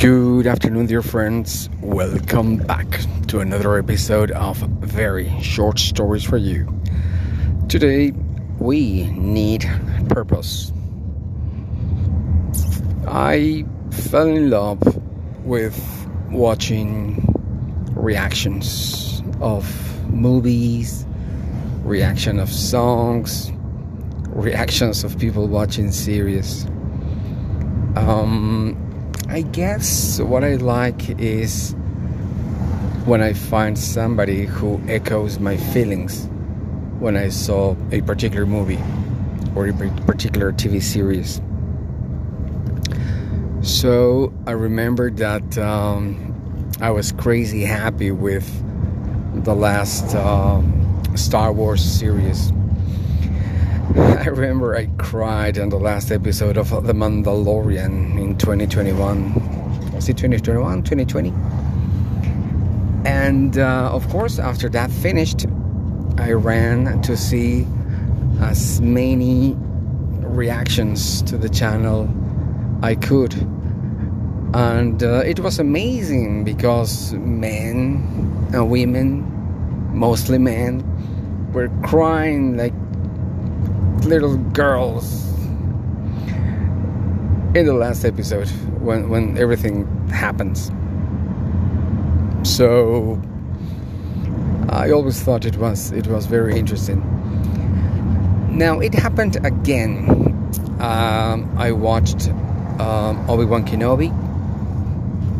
Good afternoon, dear friends. Welcome back to another episode of Very Short Stories for You. Today, we need purpose. I fell in love with watching reactions of movies, reaction of songs, reactions of people watching series. Um, I guess what I like is when I find somebody who echoes my feelings when I saw a particular movie or a particular TV series. So I remember that um, I was crazy happy with the last um, Star Wars series. I remember I cried on the last episode of The Mandalorian in 2021. Was it 2021? 2020? And uh, of course, after that finished, I ran to see as many reactions to the channel I could. And uh, it was amazing because men and women, mostly men, were crying like little girls in the last episode when when everything happens. So I always thought it was it was very interesting. Now it happened again. Um, I watched um, Obi Wan Kenobi,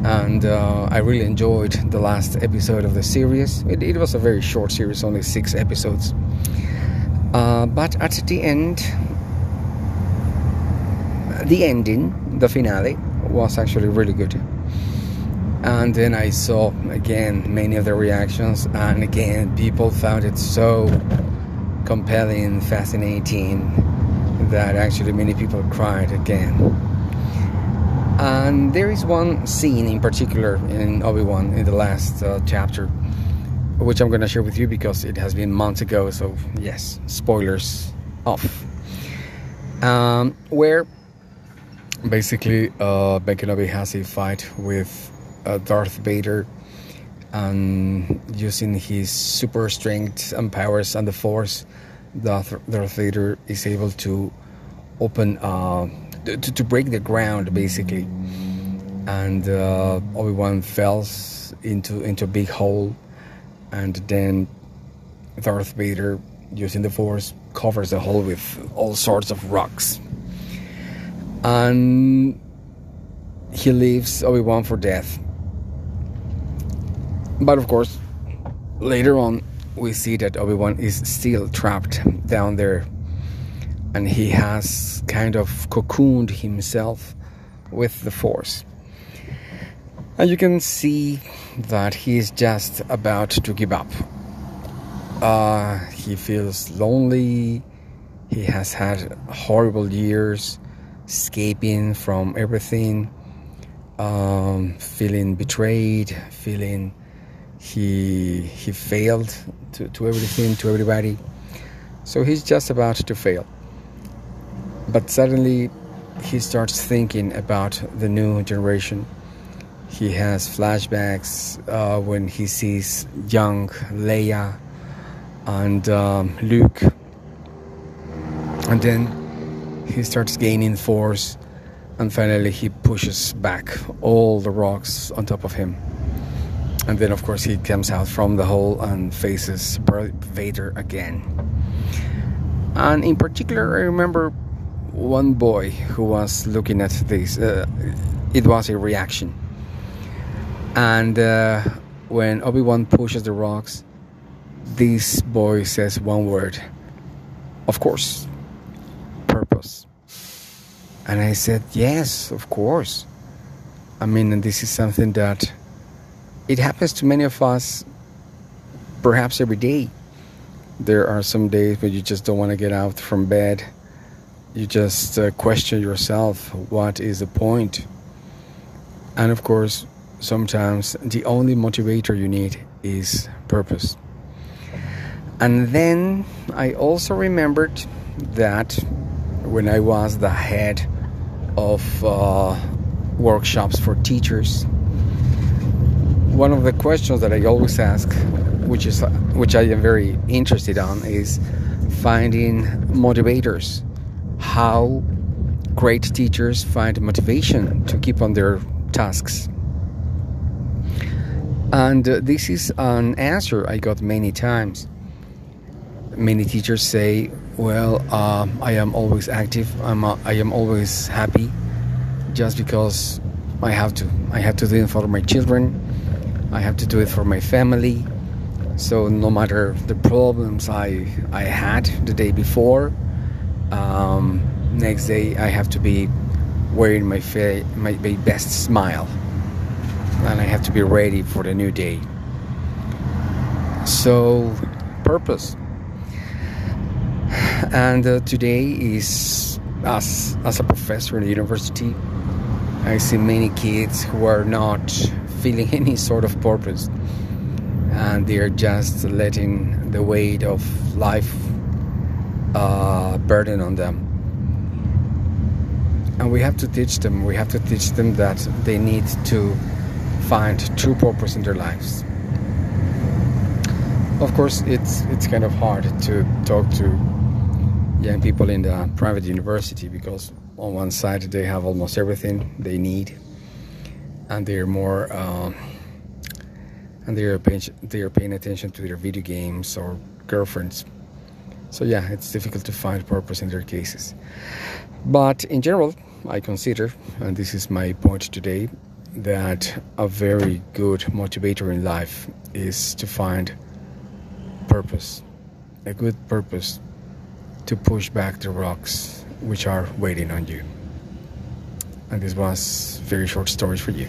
and uh, I really enjoyed the last episode of the series. It, it was a very short series, only six episodes. Uh, but at the end, the ending, the finale, was actually really good. And then I saw again many of the reactions, and again, people found it so compelling, fascinating that actually many people cried again. And there is one scene in particular in Obi Wan in the last uh, chapter which I'm going to share with you because it has been months ago. So, yes, spoilers off. Um, where basically uh, Ben Kenobi has a fight with uh, Darth Vader and using his super strength and powers and the Force, Darth, Darth Vader is able to open, uh, to, to break the ground basically. And uh, Obi Wan falls into, into a big hole and then Darth Vader, using the Force, covers the hole with all sorts of rocks. And he leaves Obi Wan for death. But of course, later on, we see that Obi Wan is still trapped down there. And he has kind of cocooned himself with the Force. And you can see that he is just about to give up. Uh, he feels lonely. He has had horrible years escaping from everything, um, feeling betrayed, feeling he he failed to, to everything, to everybody. So he's just about to fail. But suddenly he starts thinking about the new generation he has flashbacks uh, when he sees young Leia and um, Luke. And then he starts gaining force, and finally he pushes back all the rocks on top of him. And then, of course, he comes out from the hole and faces Vader again. And in particular, I remember one boy who was looking at this. Uh, it was a reaction and uh, when Obi Wan pushes the rocks, this boy says one word. Of course, purpose. And I said, yes, of course. I mean, this is something that it happens to many of us perhaps every day. There are some days where you just don't want to get out from bed. You just uh, question yourself what is the point? And of course, sometimes the only motivator you need is purpose. And then I also remembered that when I was the head of uh, workshops for teachers. One of the questions that I always ask, which is which I am very interested on, is finding motivators. How great teachers find motivation to keep on their tasks. And uh, this is an answer I got many times. Many teachers say, "Well, uh, I am always active. I'm uh, I am always happy, just because I have to. I have to do it for my children. I have to do it for my family. So no matter the problems I I had the day before, um, next day I have to be wearing my fa- my, my best smile." Have to be ready for the new day. So, purpose. And uh, today is as as a professor in the university, I see many kids who are not feeling any sort of purpose, and they are just letting the weight of life uh, burden on them. And we have to teach them. We have to teach them that they need to find true purpose in their lives. Of course, it's it's kind of hard to talk to young people in the private university because on one side they have almost everything they need, and they're more um, and they're paying, they're paying attention to their video games or girlfriends. So yeah, it's difficult to find purpose in their cases. But in general, I consider, and this is my point today, that a very good motivator in life is to find purpose, a good purpose to push back the rocks which are waiting on you. And this was very short stories for you.